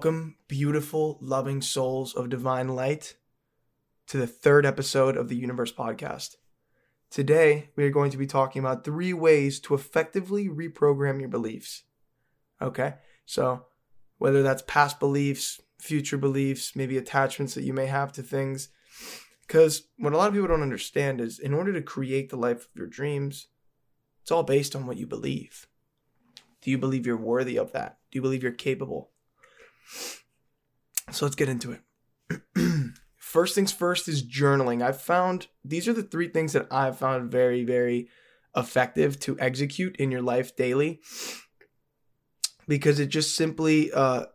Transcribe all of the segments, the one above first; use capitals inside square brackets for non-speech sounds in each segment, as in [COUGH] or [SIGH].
Welcome, beautiful, loving souls of divine light, to the third episode of the Universe Podcast. Today, we are going to be talking about three ways to effectively reprogram your beliefs. Okay, so whether that's past beliefs, future beliefs, maybe attachments that you may have to things. Because what a lot of people don't understand is in order to create the life of your dreams, it's all based on what you believe. Do you believe you're worthy of that? Do you believe you're capable? So let's get into it. [CLEARS THROAT] first things first is journaling. I've found these are the three things that I've found very, very effective to execute in your life daily because it just simply uh,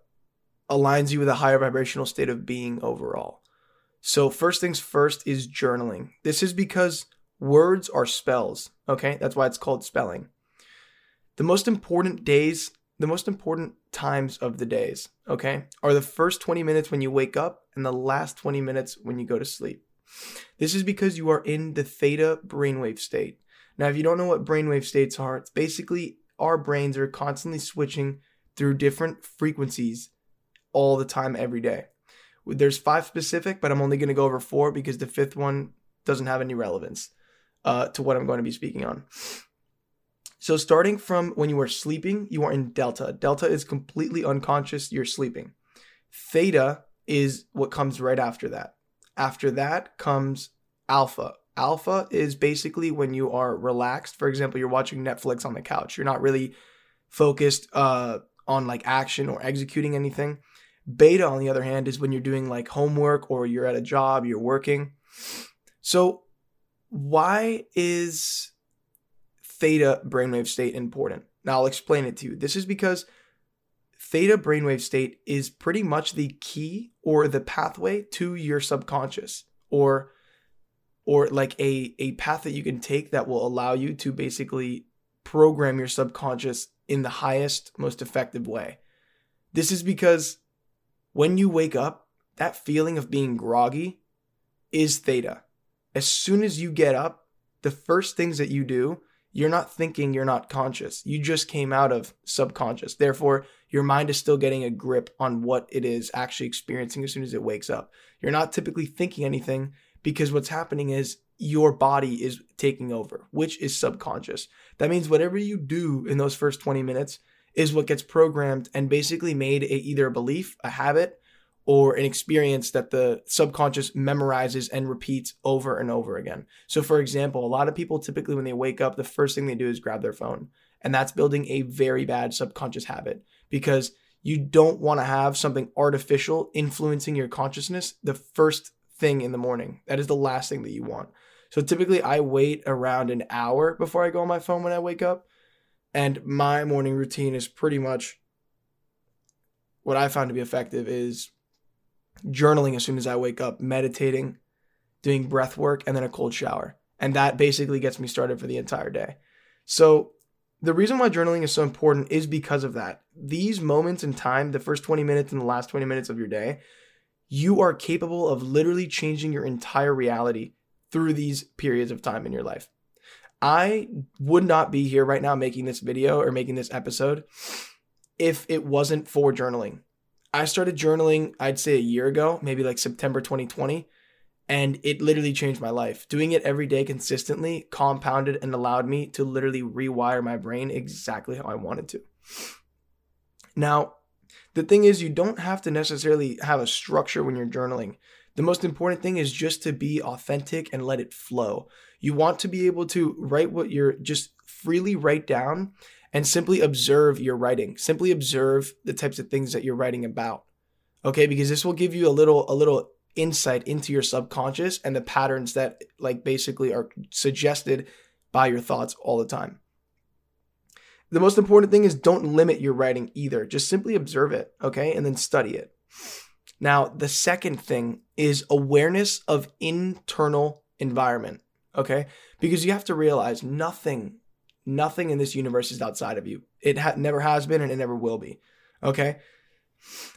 aligns you with a higher vibrational state of being overall. So, first things first is journaling. This is because words are spells, okay? That's why it's called spelling. The most important days the most important times of the days, okay, are the first 20 minutes when you wake up and the last 20 minutes when you go to sleep. This is because you are in the theta brainwave state. Now, if you don't know what brainwave states are, it's basically our brains are constantly switching through different frequencies all the time, every day. There's five specific, but I'm only going to go over four because the fifth one doesn't have any relevance uh, to what I'm going to be speaking on. So, starting from when you are sleeping, you are in delta. Delta is completely unconscious, you're sleeping. Theta is what comes right after that. After that comes alpha. Alpha is basically when you are relaxed. For example, you're watching Netflix on the couch. You're not really focused uh, on like action or executing anything. Beta, on the other hand, is when you're doing like homework or you're at a job, you're working. So, why is theta brainwave state important. Now I'll explain it to you. This is because theta brainwave state is pretty much the key or the pathway to your subconscious or or like a a path that you can take that will allow you to basically program your subconscious in the highest most effective way. This is because when you wake up, that feeling of being groggy is theta. As soon as you get up, the first things that you do you're not thinking you're not conscious. You just came out of subconscious. Therefore, your mind is still getting a grip on what it is actually experiencing as soon as it wakes up. You're not typically thinking anything because what's happening is your body is taking over, which is subconscious. That means whatever you do in those first 20 minutes is what gets programmed and basically made a, either a belief, a habit, or an experience that the subconscious memorizes and repeats over and over again. So, for example, a lot of people typically, when they wake up, the first thing they do is grab their phone. And that's building a very bad subconscious habit because you don't want to have something artificial influencing your consciousness the first thing in the morning. That is the last thing that you want. So, typically, I wait around an hour before I go on my phone when I wake up. And my morning routine is pretty much what I found to be effective is journaling as soon as I wake up, meditating, doing breath work, and then a cold shower. And that basically gets me started for the entire day. So, the reason why journaling is so important is because of that. These moments in time, the first 20 minutes and the last 20 minutes of your day, you are capable of literally changing your entire reality through these periods of time in your life. I would not be here right now making this video or making this episode if it wasn't for journaling. I started journaling, I'd say a year ago, maybe like September 2020, and it literally changed my life. Doing it every day consistently compounded and allowed me to literally rewire my brain exactly how I wanted to. Now, the thing is, you don't have to necessarily have a structure when you're journaling. The most important thing is just to be authentic and let it flow. You want to be able to write what you're just freely write down and simply observe your writing. Simply observe the types of things that you're writing about. Okay, because this will give you a little a little insight into your subconscious and the patterns that like basically are suggested by your thoughts all the time. The most important thing is don't limit your writing either. Just simply observe it, okay? And then study it. Now, the second thing is awareness of internal environment, okay? Because you have to realize nothing Nothing in this universe is outside of you. It ha- never has been and it never will be. Okay?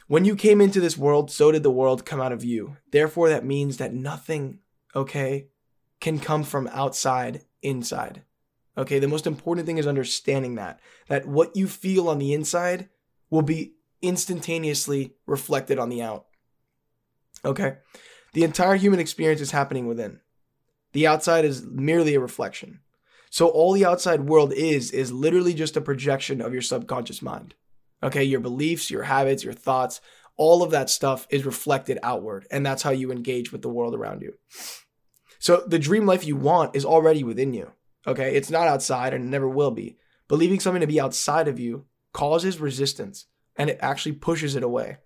When you came into this world, so did the world come out of you. Therefore, that means that nothing, okay, can come from outside inside. Okay? The most important thing is understanding that. That what you feel on the inside will be instantaneously reflected on the out. Okay? The entire human experience is happening within. The outside is merely a reflection. So all the outside world is is literally just a projection of your subconscious mind. Okay, your beliefs, your habits, your thoughts, all of that stuff is reflected outward, and that's how you engage with the world around you. So the dream life you want is already within you. Okay, it's not outside and never will be. Believing something to be outside of you causes resistance and it actually pushes it away.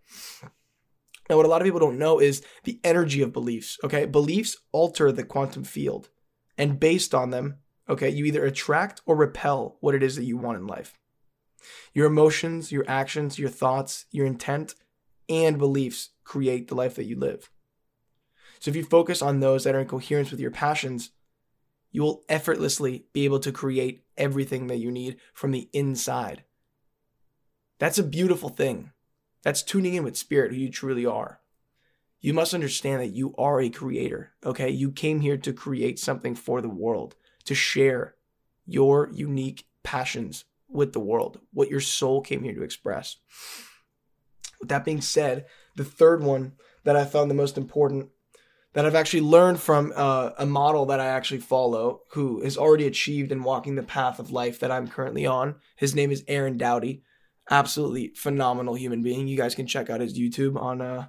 Now, what a lot of people don't know is the energy of beliefs. Okay, beliefs alter the quantum field, and based on them, okay, you either attract or repel what it is that you want in life. Your emotions, your actions, your thoughts, your intent, and beliefs create the life that you live. So if you focus on those that are in coherence with your passions, you will effortlessly be able to create everything that you need from the inside. That's a beautiful thing. That's tuning in with spirit, who you truly are. You must understand that you are a creator, okay? You came here to create something for the world, to share your unique passions with the world, what your soul came here to express. With that being said, the third one that I found the most important that I've actually learned from uh, a model that I actually follow who has already achieved and walking the path of life that I'm currently on. His name is Aaron Doughty. Absolutely phenomenal human being. You guys can check out his YouTube on uh,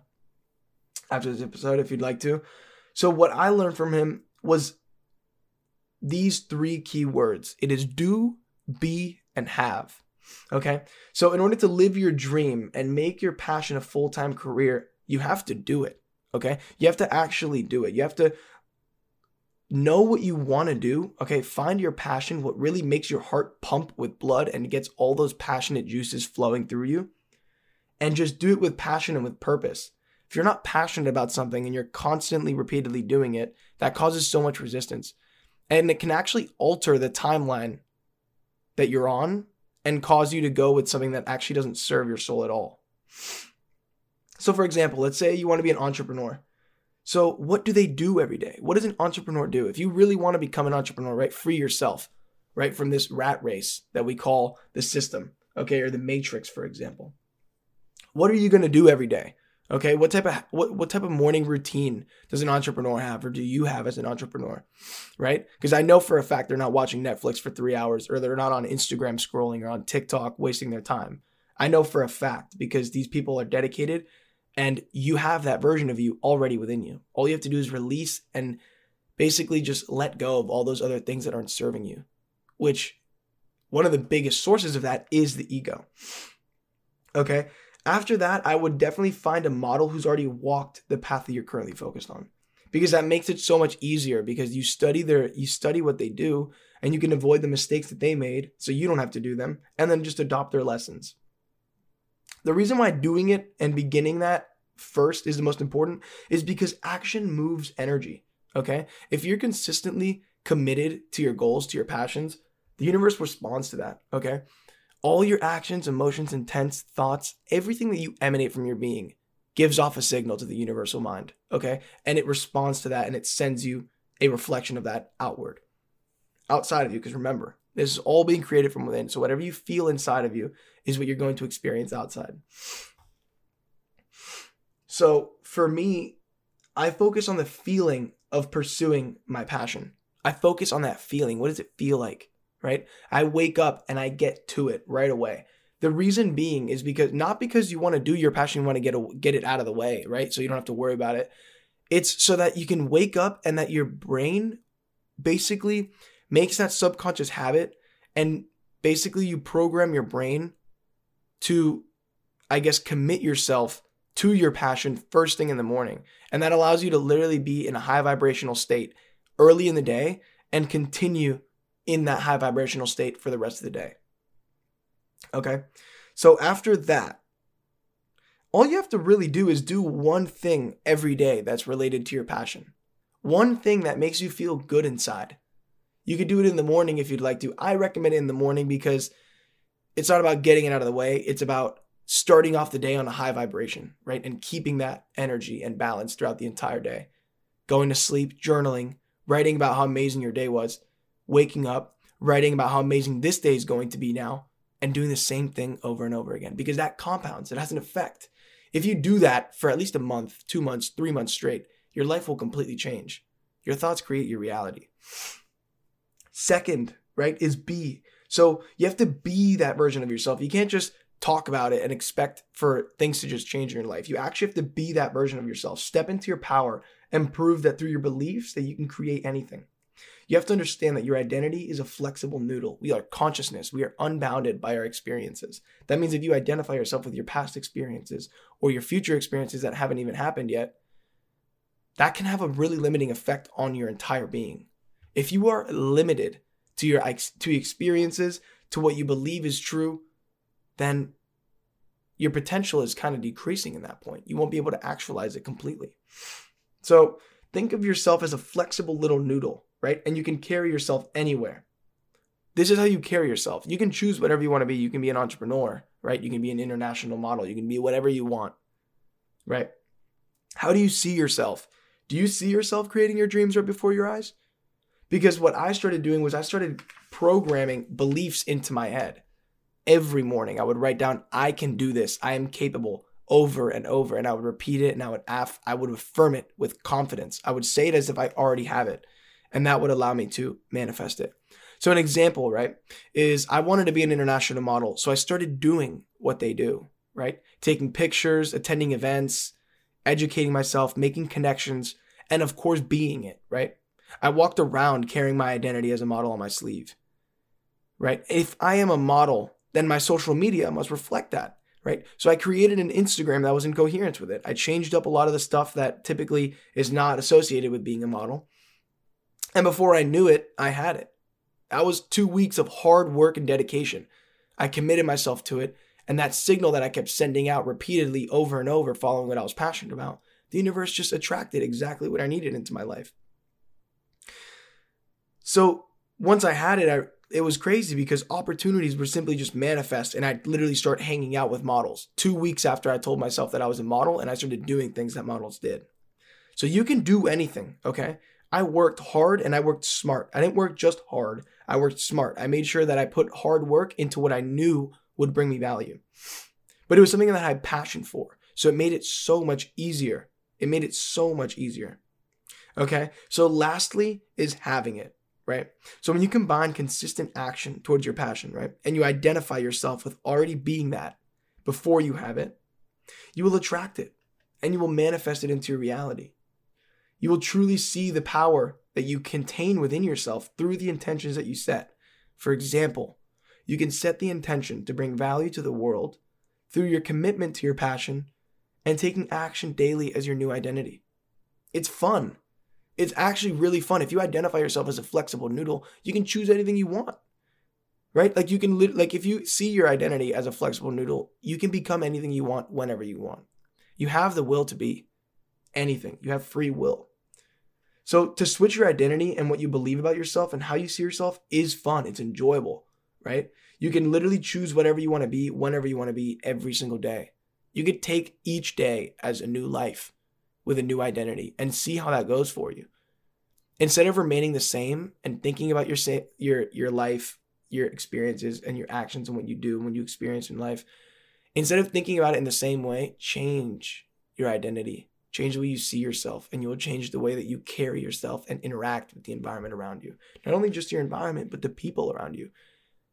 after this episode if you'd like to. So what I learned from him was these three key words. It is do, be, and have. Okay? So in order to live your dream and make your passion a full-time career, you have to do it. Okay. You have to actually do it. You have to know what you want to do. Okay. Find your passion, what really makes your heart pump with blood and gets all those passionate juices flowing through you. And just do it with passion and with purpose. If you're not passionate about something and you're constantly, repeatedly doing it, that causes so much resistance. And it can actually alter the timeline that you're on and cause you to go with something that actually doesn't serve your soul at all. So, for example, let's say you want to be an entrepreneur. So, what do they do every day? What does an entrepreneur do? If you really want to become an entrepreneur, right, free yourself, right, from this rat race that we call the system, okay, or the matrix, for example. What are you going to do every day? Okay, what type of what, what type of morning routine does an entrepreneur have or do you have as an entrepreneur? Right? Because I know for a fact they're not watching Netflix for 3 hours or they're not on Instagram scrolling or on TikTok wasting their time. I know for a fact because these people are dedicated and you have that version of you already within you. All you have to do is release and basically just let go of all those other things that aren't serving you, which one of the biggest sources of that is the ego. Okay. After that, I would definitely find a model who's already walked the path that you're currently focused on. Because that makes it so much easier because you study their you study what they do and you can avoid the mistakes that they made so you don't have to do them and then just adopt their lessons. The reason why doing it and beginning that first is the most important is because action moves energy. Okay. If you're consistently committed to your goals, to your passions, the universe responds to that. Okay. All your actions, emotions, intents, thoughts, everything that you emanate from your being gives off a signal to the universal mind. Okay. And it responds to that and it sends you a reflection of that outward, outside of you. Because remember, this is all being created from within. So whatever you feel inside of you is what you're going to experience outside. So for me, I focus on the feeling of pursuing my passion. I focus on that feeling. What does it feel like? Right? I wake up and I get to it right away. The reason being is because not because you want to do your passion, you want to get a, get it out of the way, right? So you don't have to worry about it. It's so that you can wake up and that your brain basically makes that subconscious habit and basically you program your brain to I guess commit yourself to your passion first thing in the morning. And that allows you to literally be in a high vibrational state early in the day and continue in that high vibrational state for the rest of the day. Okay. So after that, all you have to really do is do one thing every day that's related to your passion. One thing that makes you feel good inside. You could do it in the morning if you'd like to. I recommend it in the morning because it's not about getting it out of the way. It's about starting off the day on a high vibration, right? And keeping that energy and balance throughout the entire day. Going to sleep, journaling, writing about how amazing your day was, waking up, writing about how amazing this day is going to be now, and doing the same thing over and over again because that compounds, it has an effect. If you do that for at least a month, two months, three months straight, your life will completely change. Your thoughts create your reality. Second, right, is be. So you have to be that version of yourself. You can't just talk about it and expect for things to just change in your life. You actually have to be that version of yourself. Step into your power and prove that through your beliefs that you can create anything. You have to understand that your identity is a flexible noodle. We are consciousness. We are unbounded by our experiences. That means if you identify yourself with your past experiences or your future experiences that haven't even happened yet, that can have a really limiting effect on your entire being. If you are limited to your to experiences, to what you believe is true, then your potential is kind of decreasing in that point. You won't be able to actualize it completely. So, think of yourself as a flexible little noodle right? And you can carry yourself anywhere. This is how you carry yourself. You can choose whatever you want to be. You can be an entrepreneur, right? You can be an international model. You can be whatever you want, right? How do you see yourself? Do you see yourself creating your dreams right before your eyes? Because what I started doing was I started programming beliefs into my head. Every morning, I would write down, I can do this. I am capable over and over. And I would repeat it and I would, aff- I would affirm it with confidence. I would say it as if I already have it and that would allow me to manifest it. So, an example, right, is I wanted to be an international model. So, I started doing what they do, right? Taking pictures, attending events, educating myself, making connections, and of course, being it, right? I walked around carrying my identity as a model on my sleeve, right? If I am a model, then my social media must reflect that, right? So I created an Instagram that was in coherence with it. I changed up a lot of the stuff that typically is not associated with being a model. And before I knew it, I had it. That was two weeks of hard work and dedication. I committed myself to it, and that signal that I kept sending out repeatedly over and over, following what I was passionate about, the universe just attracted exactly what I needed into my life. So once I had it, I, it was crazy because opportunities were simply just manifest, and I'd literally start hanging out with models. Two weeks after I told myself that I was a model, and I started doing things that models did. So you can do anything, okay? I worked hard and I worked smart. I didn't work just hard, I worked smart. I made sure that I put hard work into what I knew would bring me value. But it was something that I had passion for. So it made it so much easier. It made it so much easier. Okay. So, lastly, is having it, right? So, when you combine consistent action towards your passion, right, and you identify yourself with already being that before you have it, you will attract it and you will manifest it into your reality. You will truly see the power that you contain within yourself through the intentions that you set. For example, you can set the intention to bring value to the world through your commitment to your passion and taking action daily as your new identity. It's fun. It's actually really fun. If you identify yourself as a flexible noodle, you can choose anything you want. Right? Like you can like if you see your identity as a flexible noodle, you can become anything you want whenever you want. You have the will to be anything. You have free will. So to switch your identity and what you believe about yourself and how you see yourself is fun. It's enjoyable, right? You can literally choose whatever you want to be, whenever you want to be, every single day. You could take each day as a new life with a new identity and see how that goes for you. Instead of remaining the same and thinking about your your your life, your experiences and your actions and what you do when you experience in life, instead of thinking about it in the same way, change your identity Change the way you see yourself, and you will change the way that you carry yourself and interact with the environment around you. Not only just your environment, but the people around you.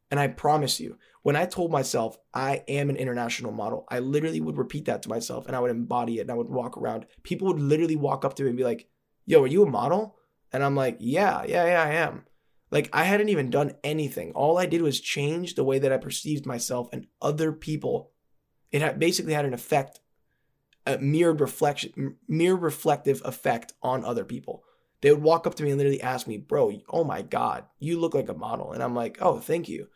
And I promise you, when I told myself I am an international model, I literally would repeat that to myself and I would embody it and I would walk around. People would literally walk up to me and be like, Yo, are you a model? And I'm like, Yeah, yeah, yeah, I am. Like, I hadn't even done anything. All I did was change the way that I perceived myself and other people. It basically had an effect a mirrored reflection, mirror reflective effect on other people. They would walk up to me and literally ask me, "Bro, oh my god, you look like a model," and I'm like, "Oh, thank you."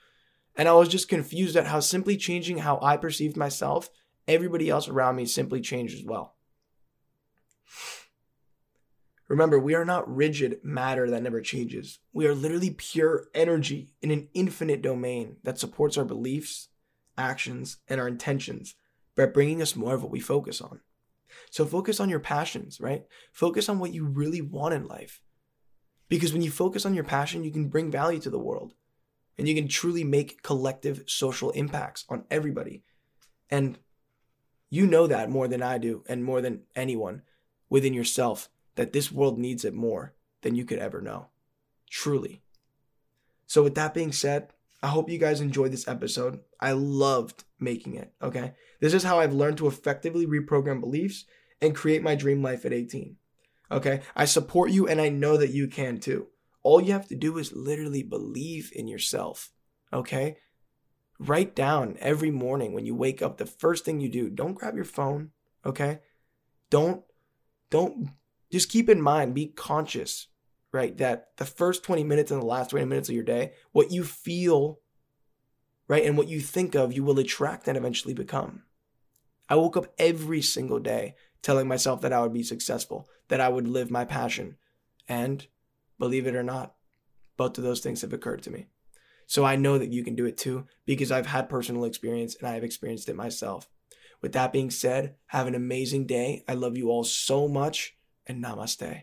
And I was just confused at how simply changing how I perceived myself, everybody else around me simply changed as well. Remember, we are not rigid matter that never changes. We are literally pure energy in an infinite domain that supports our beliefs, actions, and our intentions by bringing us more of what we focus on. So focus on your passions, right? Focus on what you really want in life. Because when you focus on your passion, you can bring value to the world. and you can truly make collective social impacts on everybody. And you know that more than I do, and more than anyone within yourself, that this world needs it more than you could ever know. Truly. So, with that being said, I hope you guys enjoyed this episode. I loved making it, okay? This is how I've learned to effectively reprogram beliefs and create my dream life at 18. Okay? I support you and I know that you can too. All you have to do is literally believe in yourself, okay? Write down every morning when you wake up the first thing you do. Don't grab your phone, okay? Don't don't just keep in mind, be conscious, right? That the first 20 minutes and the last 20 minutes of your day, what you feel, right? And what you think of, you will attract and eventually become. I woke up every single day telling myself that I would be successful, that I would live my passion. And believe it or not, both of those things have occurred to me. So I know that you can do it too because I've had personal experience and I have experienced it myself. With that being said, have an amazing day. I love you all so much and namaste.